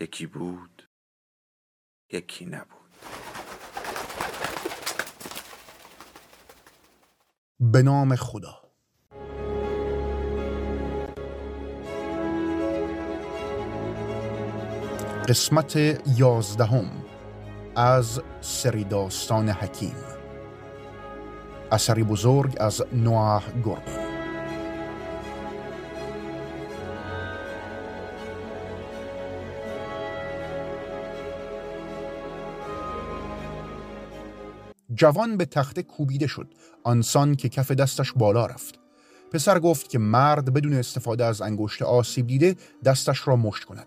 یکی بود یکی نبود. به نام خدا. قسمت یازدهم از سری داستان حکیم. اثری بزرگ از نوح گوربین جوان به تخته کوبیده شد. آنسان که کف دستش بالا رفت. پسر گفت که مرد بدون استفاده از انگشت آسیب دیده دستش را مشت کند.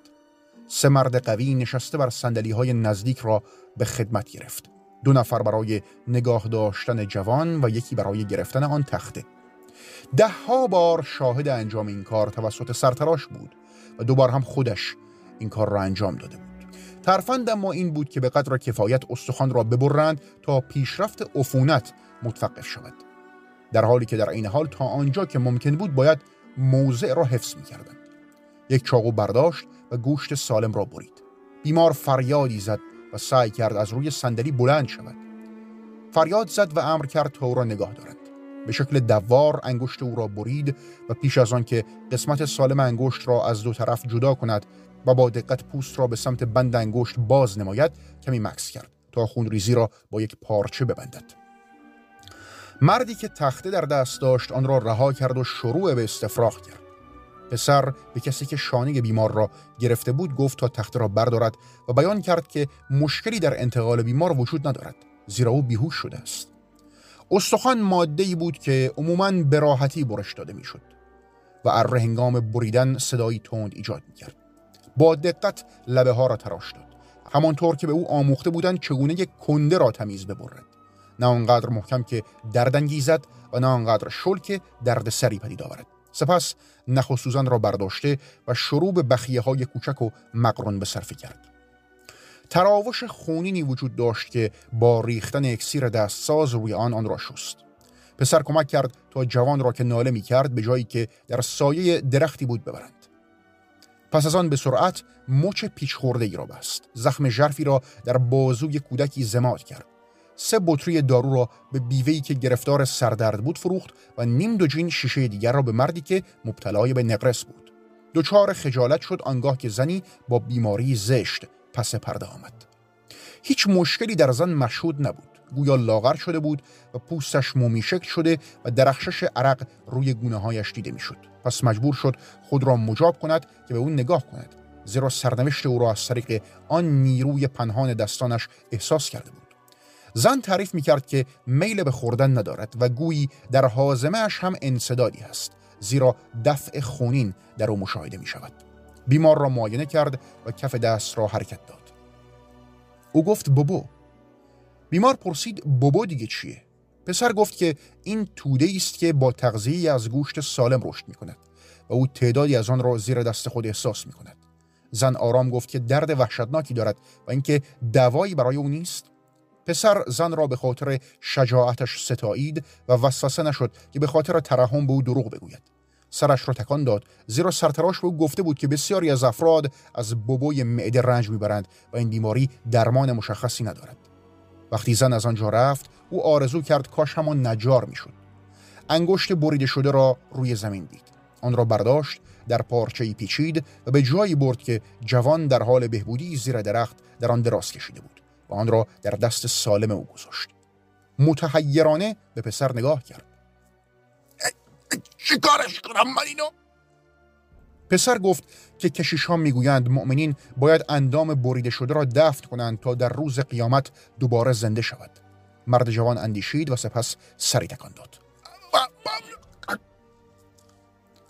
سه مرد قوی نشسته بر سندلی های نزدیک را به خدمت گرفت. دو نفر برای نگاه داشتن جوان و یکی برای گرفتن آن تخته. ده ها بار شاهد انجام این کار توسط سرتراش بود و دوبار هم خودش این کار را انجام داده بود. ترفند اما این بود که به قدر کفایت استخوان را ببرند تا پیشرفت عفونت متوقف شود. در حالی که در این حال تا آنجا که ممکن بود باید موضع را حفظ می کردند. یک چاقو برداشت و گوشت سالم را برید. بیمار فریادی زد و سعی کرد از روی صندلی بلند شود. فریاد زد و امر کرد تا او را نگاه دارد. به شکل دوار انگشت او را برید و پیش از آن که قسمت سالم انگشت را از دو طرف جدا کند و با دقت پوست را به سمت بند انگشت باز نماید کمی مکس کرد تا خونریزی را با یک پارچه ببندد. مردی که تخته در دست داشت آن را رها کرد و شروع به استفراغ کرد. پسر به کسی که شانه بیمار را گرفته بود گفت تا تخته را بردارد و بیان کرد که مشکلی در انتقال بیمار وجود ندارد زیرا او بیهوش شده است. استخوان ماده ای بود که عموماً به راحتی برش داده می‌شد و اره هنگام بریدن صدایی تند ایجاد می‌کرد. با دقت لبه ها را تراش داد. همانطور که به او آموخته بودند چگونه یک کنده را تمیز ببرد. نه آنقدر محکم که دردانگیزد و نه آنقدر شل که درد سری پدید آورد. سپس نخ را برداشته و شروع به بخیه های کوچک و مقرون به صرفه کرد. تراوش خونینی وجود داشت که با ریختن اکسیر دستساز روی آن آن را شست. پسر کمک کرد تا جوان را که ناله می کرد به جایی که در سایه درختی بود ببرند پس از آن به سرعت مچ پیچ خورده ای را بست. زخم ژرفی را در بازوی کودکی زماد کرد. سه بطری دارو را به بیوهی که گرفتار سردرد بود فروخت و نیم دوجین شیشه دیگر را به مردی که مبتلای به نقرس بود. دچار خجالت شد آنگاه که زنی با بیماری زشت پس پرده آمد. هیچ مشکلی در زن مشهود نبود. گویا لاغر شده بود و پوستش مومی شکل شده و درخشش عرق روی گونه هایش دیده می‌شد. پس مجبور شد خود را مجاب کند که به او نگاه کند زیرا سرنوشت او را از طریق آن نیروی پنهان دستانش احساس کرده بود. زن تعریف می کرد که میل به خوردن ندارد و گویی در حازمهش هم انصدادی است زیرا دفع خونین در او مشاهده می شود بیمار را معاینه کرد و کف دست را حرکت داد. او گفت بابو بیمار پرسید بابو دیگه چیه؟ پسر گفت که این توده است که با تغذیه از گوشت سالم رشد می کند و او تعدادی از آن را زیر دست خود احساس می کند زن آرام گفت که درد وحشتناکی دارد و اینکه دوایی برای او نیست؟ پسر زن را به خاطر شجاعتش ستایید و وسوسه نشد که به خاطر ترحم به او دروغ بگوید. سرش را تکان داد زیرا سرتراش به او گفته بود که بسیاری از افراد از بوبوی معده رنج می‌برند و این بیماری درمان مشخصی ندارد. وقتی زن از آنجا رفت او آرزو کرد کاش همان نجار می‌شد. انگشت بریده شده را روی زمین دید. آن را برداشت در پارچه پیچید و به جایی برد که جوان در حال بهبودی زیر درخت در آن دراز کشیده بود و آن را در دست سالم او گذاشت. متحیرانه به پسر نگاه کرد. چیکارش کنم من اینو؟ پسر گفت که کشیش ها می‌گویند مؤمنین باید اندام بریده شده را دفت کنند تا در روز قیامت دوباره زنده شود. مرد جوان اندیشید و سپس سری تکان داد.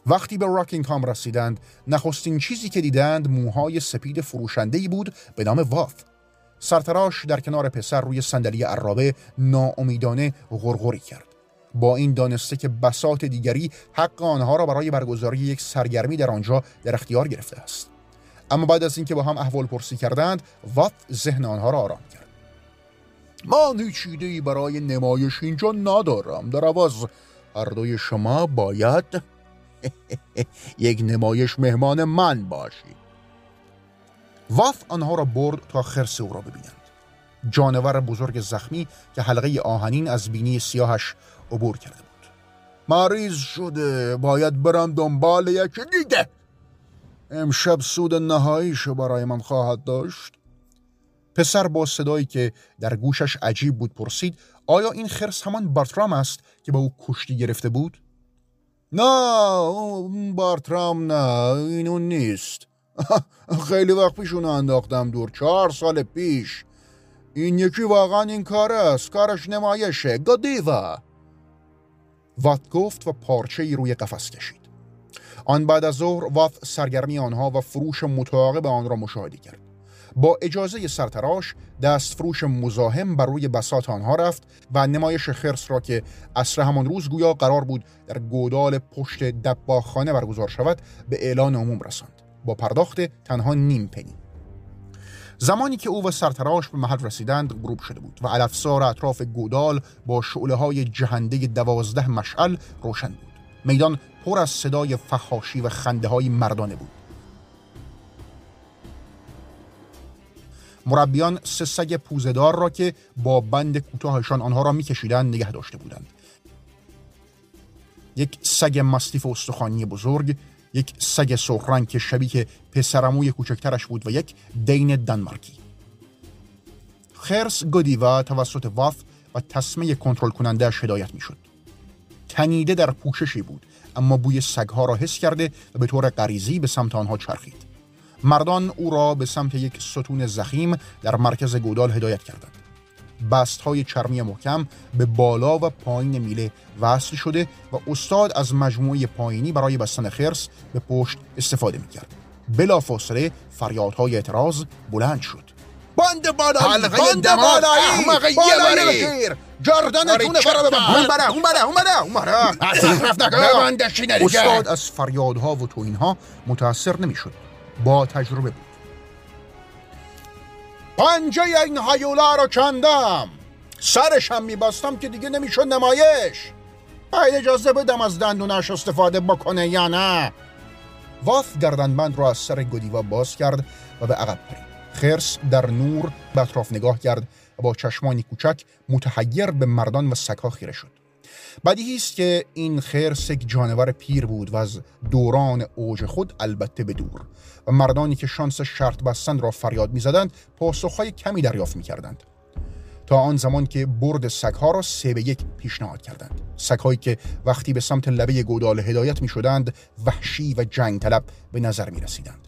وقتی به راکینگهام رسیدند نخستین چیزی که دیدند موهای سپید فروشنده‌ای بود به نام واف. سرتراش در کنار پسر روی صندلی عرابه ناامیدانه غرغری کرد. با این دانسته که بسات دیگری حق آنها را برای برگزاری یک سرگرمی در آنجا در اختیار گرفته است. اما بعد از اینکه با هم احوال پرسی کردند وات ذهن آنها را آرام کرد. من هیچ برای نمایش اینجا ندارم. در عوض هر دوی شما باید یک نمایش مهمان من باشید واف آنها را برد تا خرس او را ببینند. جانور بزرگ زخمی که حلقه آهنین از بینی سیاهش عبور کرده بود. مریض شده باید برم دنبال یکی دیگه امشب سود نهاییشو برای من خواهد داشت. پسر با صدایی که در گوشش عجیب بود پرسید آیا این خرس همان بارترام است که با او کشتی گرفته بود؟ نه بارترام نه اینو نیست. خیلی وقت پیش اونو انداختم دور چهار سال پیش. این یکی واقعا این کار است کارش نمایشه. گادیوا وات گفت و پارچه ای روی قفس کشید. آن بعد از ظهر وات سرگرمی آنها و فروش متعاقب آن را مشاهده کرد. با اجازه سرتراش دست فروش مزاحم بر روی بسات آنها رفت و نمایش خرس را که اصر همان روز گویا قرار بود در گودال پشت دباخانه برگزار شود به اعلان عموم رساند. با پرداخت تنها نیم پنی. زمانی که او و سرتراش به محل رسیدند غروب شده بود و علفسار اطراف گودال با شعله های جهنده دوازده مشعل روشن بود. میدان پر از صدای فخاشی و خنده های مردانه بود. مربیان سه سگ پوزدار را که با بند کوتاهشان آنها را میکشیدند نگه داشته بودند. یک سگ مستیف استخوانی بزرگ یک سگ سرخرنگ که شبیه پسرموی کوچکترش بود و یک دین دنمارکی. خرس گدیوا توسط واف و تسمه کنترل کنندهش هدایت می‌شد. تنیده در پوششی بود اما بوی سگها را حس کرده و به طور غریزی به سمت آنها چرخید. مردان او را به سمت یک ستون زخیم در مرکز گودال هدایت کردند. بست های چرمی محکم به بالا و پایین میله وصل شده و استاد از مجموعه پایینی برای بستن خرس به پشت استفاده می‌کرد. بلا فاصله فریادهای اعتراض بلند شد. بند بالایی بند بالایی. احمق بالایی گردنتون برا ببند اون برا اون برا اون برا اون برا اصرف نکن استاد از فریادها و توینها متاثر نمی‌شد. با تجربه بود. پنجه این هیولا رو کندم. سرشم میبستم که دیگه نمی‌شد نمایش. باید اجازه بدم از دندونش استفاده بکنه یا نه. واف گردنبند را از سر گدیوا باز کرد و به عقب پرید. خرس در نور به اطراف نگاه کرد و با چشمانی کوچک متحیر به مردان و سگها خیره شد. بدیهی است که این خرس یک جانور پیر بود و از دوران اوج خود البته به دور. و مردانی که شانس شرط بستن را فریاد می‌زدند پاسخهای کمی دریافت می‌کردند. تا آن زمان که برد سگها را سه به یک پیشنهاد کردند. سگهایی که وقتی به سمت لبه گودال هدایت می شدند وحشی و جنگ طلب به نظر می رسیدند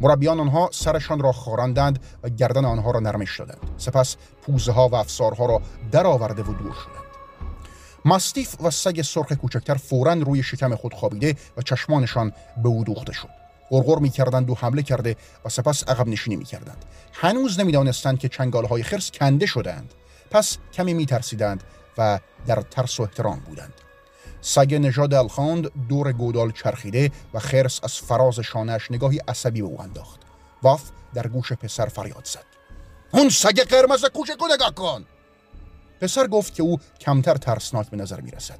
مربیان آنها سرشان را خاراندند و گردن آنها را نرمش دادند. سپس پوزه ها و افسارها را درآورده و دور شدند. ماستیف و سگ سرخ کوچکتر فورا روی شکم خود خوابیده و چشمانشان به او دوخته شد. غرغر می‌کردند و حمله کرده و سپس عقب نشینی می‌کردند. هنوز نمی‌دانستند که چنگالهای خرس کنده شدند پس کمی میترسیدند و در ترس و احترام بودند. سگ نژاد الخاند دور گودال چرخیده و خرس از فراز شانهش نگاهی عصبی به او انداخت. واف در گوش پسر فریاد زد. اون سگ قرمز کوچکو نگاه کن! پسر گفت که او کمتر ترسناک به نظر می رسد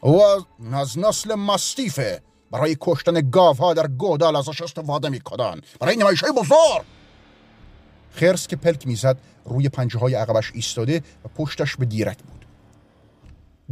او از نسل مستیفه برای کشتن گاوها در گودال ازش استفاده می کنن برای نمایش های بزرگ! خرس که پلک می‌زد روی پنجه های عقبش ایستاده و پشتش به دیرک بود.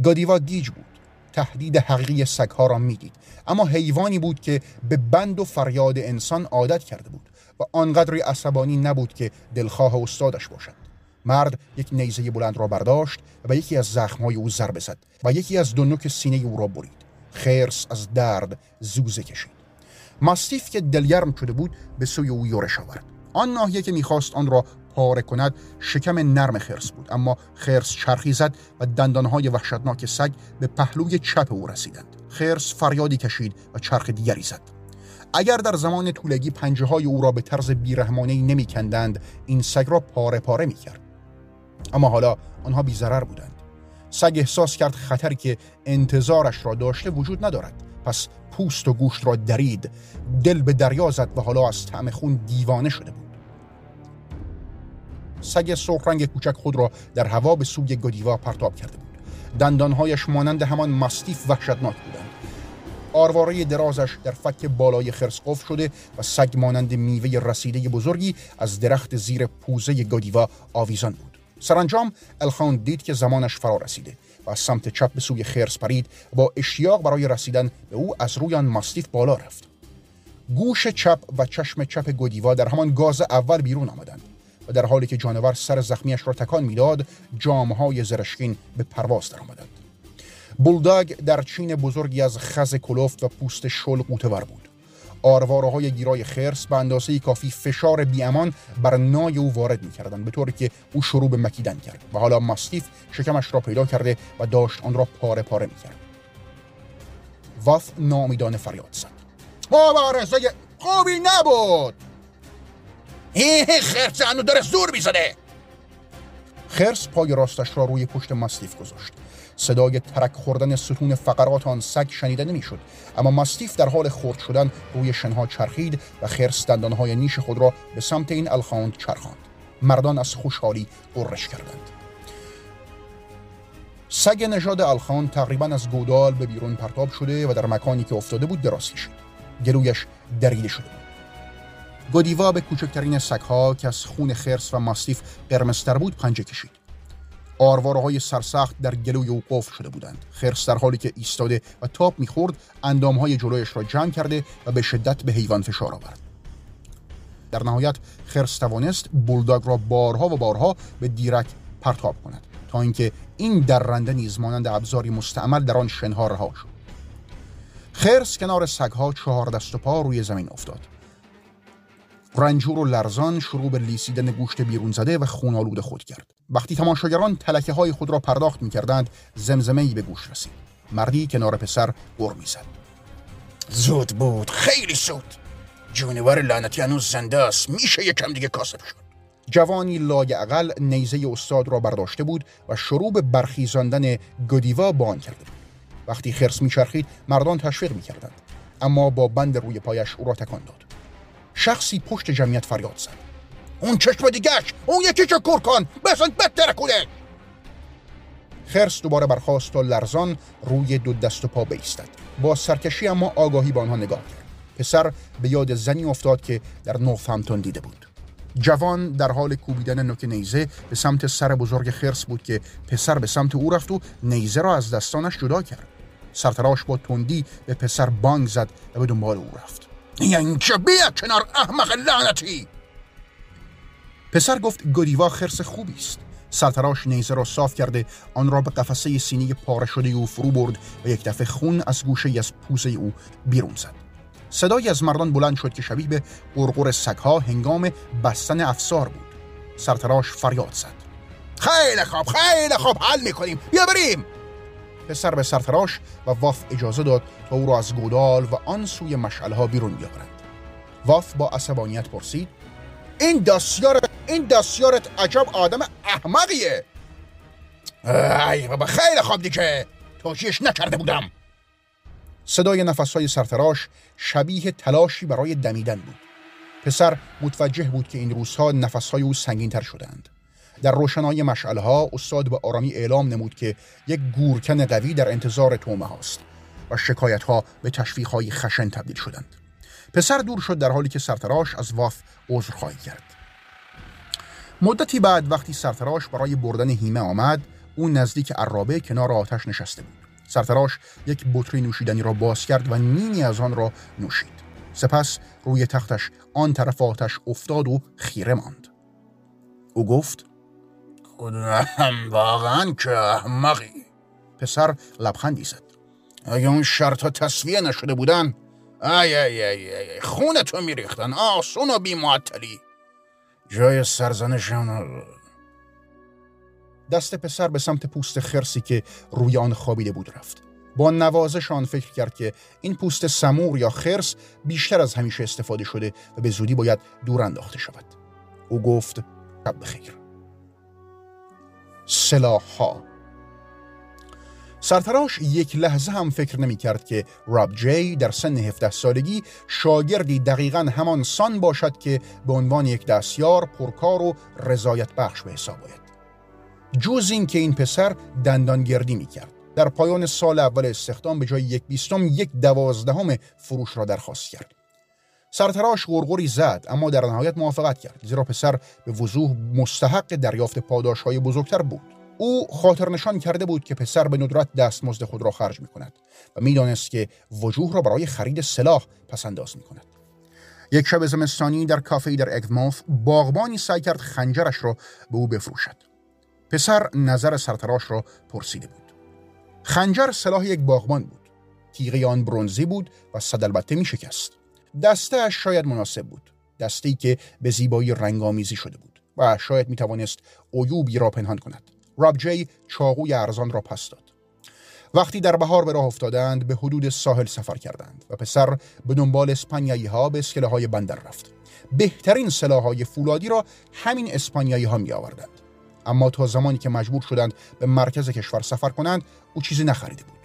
گادیوا گیج بود. تهدید حقیقی سگها را می‌دید. اما حیوانی بود که به بند و فریاد انسان عادت کرده بود و آنقدر عصبانی نبود که دلخواه استادش باشد. مرد یک نیزه بلند را برداشت و یکی از زخمهای او ضربه زد و یکی از دو نوک سینه او را برید. خرس از درد زوزه کشید. ماستیف که دلگرم شده بود به سوی او یورش آورد. آن ناحیه که می‌خواست آن را پاره کند شکم نرم خرس بود. اما خرس چرخی زد و دندانهای وحشتناک سگ به پهلوی چپ او رسیدند. خرس فریادی کشید و چرخ دیگری زد. اگر در زمان طولگی پنجه های او را به طرز بیرحمانه نمی کندند این سگ را پاره پاره می کرد. اما حالا آنها بی ضرر بودند. سگ احساس کرد خطری که انتظارش را داشته وجود ندارد. پس پوست و گوشت را درید. دل به دریا زد و حالا از طعم خون دیوانه شده بود. سگ سرخ رنگ کوچک خود را در هوا به سوی گودیوا پرتاب کرده بود. دندانهایش مانند همان مستیف وحشتناک بودند. آرواره درازش در فک بالای خرس قفل شده و سگ مانند میوه رسیده بزرگی از درخت زیر پوزه گودیوا آویزان بود. سرانجام الخان دید که زمانش فرا رسیده و از سمت چپ به سوی خرس پرید با اشتیاق برای رسیدن به او از روی آن ماستیف بالا رفت. گوش چپ و چشم چپ گودیوا در همان گاز اول بیرون آمدند و در حالی که جانور سر زخمیش را تکان می‌داد جامهای زرشکین به پرواز درآمدند. بولداگ در چین بزرگی از خز کلفت و پوست شل قوتور بود. آرواره های گیرای خرس به اندازه کافی فشار بیامان بر نای او وارد می‌کردند به طوری که او شروع به مکیدن کرد و حالا ماستیف شکمش را پیدا کرده و داشت آن را پاره پاره می‌کرد. واف نامیدان فریاد زد. مبارزه خوبی نبود! خرس هنو داره زور می‌زنه! خرس پای راستش را روی پشت ماستیف گذاشت. صدای ترک خوردن ستون فقرات آن سگ شنیده نمی‌شد. اما ماستیف در حال خرد شدن روی شنها چرخید و خرس دندانهای نیش خود را به سمت این الخاند چرخاند. مردان از خوشحالی قرش کردند. سگ نژاد الخان تقریبا از گودال به بیرون پرتاب شده و در مکانی که افتاده بود دراز کشید گلویش دریده شده بود. گودیوا به کوچکترین سگها که از خون خرس و ماستیف قرمزتر بود پنجه کشید. آرواره های سرسخت در گلوی او قفل شده بودند. خرس در حالی که ایستاده و تاپ می‌خورد اندام های جلویش را جمع کرده و به شدت به حیوان فشار آورد. در نهایت خرس توانست بولداگ را بارها و بارها به دیرک پرتاب کند تا اینکه این درنده نیز مانند ابزاری مستعمل در آن شنها رها شد. خرس کنار سگها چهار دست و پا روی زمین افتاد. رنجور و لرزان شروع به لیسیدن گوشت بیرون زده و خونالود خود کرد. وقتی تماشاگران تلکه های خود را پرداخت می کردند زمزمه ای به گوش رسید. مردی کنار پسر گر می زد زود بود خیلی زود. جونور لعنتی هنوز زنده است میشه یکم دیگه کاسب شد. جوانی لای اقل نیزه استاد را برداشته بود و شروع به برخیزاندن گدیوا بان کرده بود. وقتی خرس میچرخید مردان تشویق می‌کردند. اما با بند روی پایش او را تکان داد. شخصی پشت جمعیت فریاد زد. اون چشم دیگهش اون یکی چه کن بسن بتره کنه خرس دوباره برخواست و لرزان روی دو دست و پا بیستد. با سرکشی اما آگاهی به آنها نگاه کرد. پسر به یاد زنی افتاد که در نوفهمتون دیده بود. جوان در حال کوبیدن نوک نیزه به سمت سر بزرگ خرس بود که پسر به سمت او رفت و نیزه را از دستانش جدا کرد. سرتراش با تندی به پسر بانگ زد و به دنبال او رفت. یعنی چه بیا کنار احمق لعنتی؟ پسر گفت گودیوا خرس خوبی است. سرتراش نیزه را صاف کرده آن را به قفسه سینی پاره شده او فرو برد و یک دفعه خون از گوشه از پوزه او بیرون زد. صدایی از مردان بلند شد که شبیه به قرقر سگها هنگام بستن افسار بود. سرتراش فریاد زد. خیلی خوب خیلی خوب حل می‌کنیم. بیا بریم. پسر به سرتراش و واف اجازه داد تا او را از گودال و آن سوی مشعلها بیرون بیاورند. واف با عصبانیت پرسید این دستیار این دستیارت عجب آدم احمقیه. ای بابا خیلی خواب دیگه. توشیش نکرده بودم. صدای نفسهای سرتراش شبیه تلاشی برای دمیدن بود. پسر متوجه بود که این روزها نفسهای او سنگینتر شدند در روشنای مشعله ها استاد به آرامی اعلام نمود که یک گورکن قوی در انتظار تومه هاست و شکایت ها به تشویق های خشن تبدیل شدند. پسر دور شد در حالی که سرتراش از واف عذرخواهی کرد. مدتی بعد وقتی سرتراش برای بردن هیمه آمد او نزدیک عرابه کنار آتش نشسته بود. سرتراش یک بطری نوشیدنی را باز کرد و نیمی از آن را نوشید. سپس روی تختش آن طرف آتش افتاد و خیره ماند. او گفت واقعا که احمقی. پسر لبخندی زد اگه اون شرط ها تصویه نشده بودن ای ای ای ای خونه تو میریختن. آسون و بی معطلی جای سرزنشان دست پسر به سمت پوست خرسی که روی آن خوابیده بود رفت. با نوازش آن فکر کرد که این پوست سمور یا خرس بیشتر از همیشه استفاده شده و به زودی باید دور انداخته شود. او گفت شب بخیر. سلاح ها سرتراش یک لحظه هم فکر نمی کرد که راب جی در سن 17 سالگی شاگردی دقیقا همان سان باشد که به عنوان یک دستیار پرکار و رضایت بخش به حساب آید. جز این که این پسر دندانگردی می کرد. در پایان سال اول استخدام به جای یک بیستم یک دوازدهم فروش را درخواست کرد. سرتراش غرغری زد اما در نهایت موافقت کرد زیرا پسر به وضوح مستحق دریافت پاداش های بزرگتر بود. او خاطر نشان کرده بود که پسر به ندرت دستمزد خود را خرج می کند و می‌دانست که وجوه را برای خرید سلاح پس انداز می کند. یک شب زمستانی در کافه در اگموث باغبانی سعی کرد خنجرش را به او بفروشد. پسر نظر سرتراش را پرسیده بود. خنجر سلاح یک باغبان بود. تیغه آن برونزی بود و صد البته می شکست. دسته شاید مناسب بود. دسته که به زیبایی رنگامیزی شده بود و شاید می توانست عیوبی را پنهان کند. راب جی چاقوی ارزان را پس داد. وقتی در بهار به راه افتادند به حدود ساحل سفر کردند و پسر به دنبال اسپانیایی ها به اسکله های بندر رفت. بهترین سلاح های فولادی را همین اسپانیایی ها می آوردند. اما تا زمانی که مجبور شدند به مرکز کشور سفر کنند او چیزی نخریده بود.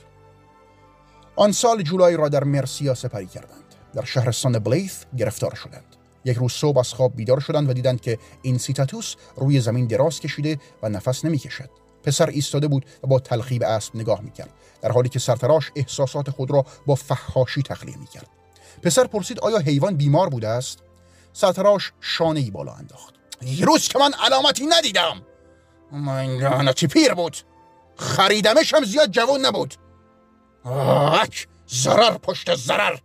آن سال جولای را در مرسیا سپری کردند. در شهرستان بلیث گرفتار شدند. یک روز صبح از خواب بیدار شدند و دیدند که این سیتاتوس روی زمین دراز کشیده و نفس نمی‌کشد. پسر ایستاده بود و با تلخی به اسب نگاه می‌کرد در حالی که سرتراش احساسات خود را با فحاشی تخلیه می‌کرد. پسر پرسید آیا حیوان بیمار بوده است؟ سرتراش شانه ای بالا انداخت. روز که من علامتی ندیدم. من لعنتی پیر بود. خریدمش هم زیاد جوان نبود. آک ضرر پشت ضرر.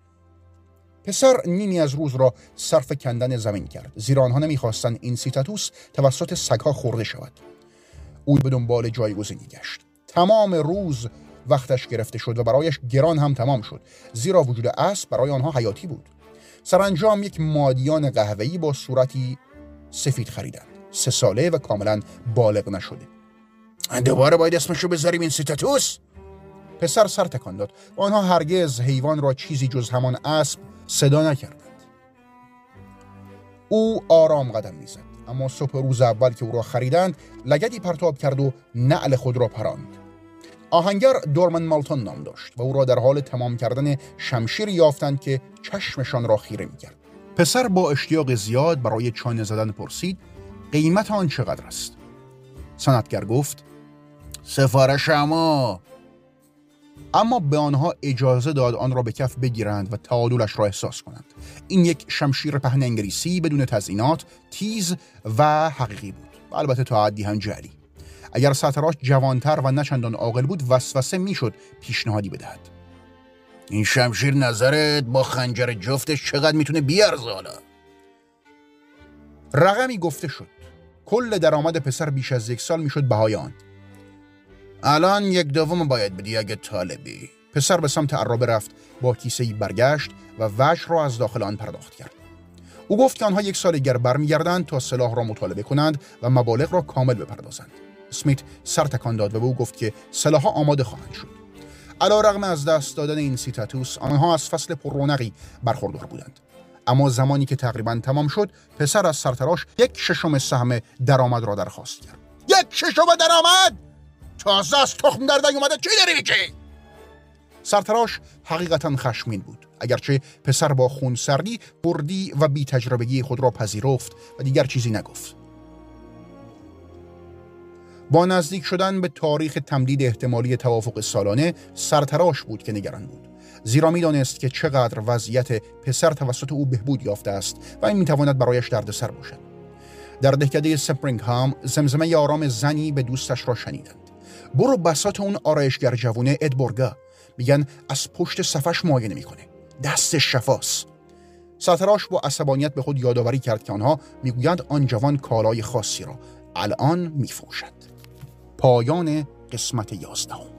پسر نیمی از روز را صرف کندن زمین کرد. زیرا آنها نمی‌خواستند این سیتاتوس توسط سگها خورده شود. او به دنبال جایگزینی گشت. تمام روز وقتش گرفته شد و برایش گران هم تمام شد. زیرا وجود اسب برای آنها حیاتی بود. سرانجام یک مادیان قهوه‌ای با صورتی سفید خریدند. سه ساله و کاملا بالغ نشده. دوباره باید اسمشو بذاریم این سیتاتوس؟ پسر سر تکان داد. و آنها هرگز حیوان را چیزی جز همان اسب صدا نکردند. او آرام قدم می‌زد اما صبح روز اول که او را خریدند لگدی پرتاب کرد و نعل خود را پراند. آهنگر دورمن مالتون نام داشت و او را در حال تمام کردن شمشیر یافتند که چشمشان را خیره می‌کرد. پسر با اشتیاق زیاد برای چانه زدن پرسید قیمت آن چقدر است؟ صنعتگر گفت سفارش اما اما به آنها اجازه داد آن را به کف بگیرند و تعادلش را احساس کنند. این یک شمشیر پهن انگلیسی بدون تزئینات تیز و حقیقی بود. و البته تا حدی هم جلی اگر سطراش جوانتر و نچندان عاقل بود وسوسه می‌شد پیشنهادی بدهد. این شمشیر نظرت با خنجر جفتش چقدر می‌تونه بیارزه حالا؟ رقمی گفته شد. کل درآمد پسر بیش از یک سال می‌شد بهای آن. الان یک دوم باید بدی اگه طالبی. پسر به سمت عرابه رفت با کیسه برگشت و وجه را از داخل آن پرداخت کرد. او گفت که آنها یک سال دیگر برمیگردند تا سلاح را مطالبه کنند و مبالغ را کامل بپردازند. اسمیت سر تکان داد و به او گفت که سلاح آماده خواهند شد. علا رغم از دست دادن این سیتاتوس آنها از فصل پر رونقی برخوردار بودند. اما زمانی که تقریبا تمام شد پسر از سرتراش یک ششم سهم درآمد را درخواست کرد. یک ششم درآمد! تازه از تخم در اومده چی داری میگی؟ سرتراش حقیقتا خشمین بود. اگرچه پسر با خون سردی بردی و بی تجربگی خود را پذیرفت و دیگر چیزی نگفت. با نزدیک شدن به تاریخ تمدید احتمالی توافق سالانه سرتراش بود که نگران بود. زیرا می‌دانست که چقدر وضعیت پسر توسط او بهبود یافته است و این می‌تواند برایش دردسر باشد. در دهکده سپرینگ هام زمزمه آرام زنی به دوستش را شنیدند. برو بسات اون آرایشگر جوونه ادبورگا میگن از پشت صفش معاینه می‌کنه. دست شفاس. ساتراش با عصبانیت به خود یادآوری کرد که آنها می‌گویند آن جوان کالای خاصی را الان میفروشد. پایان قسمت یازدهم.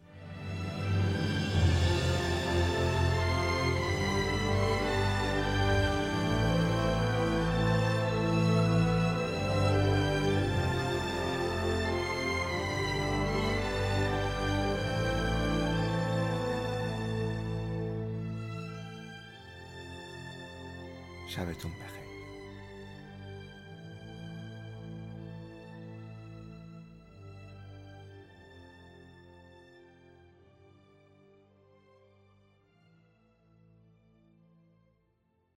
شبتون بخیر.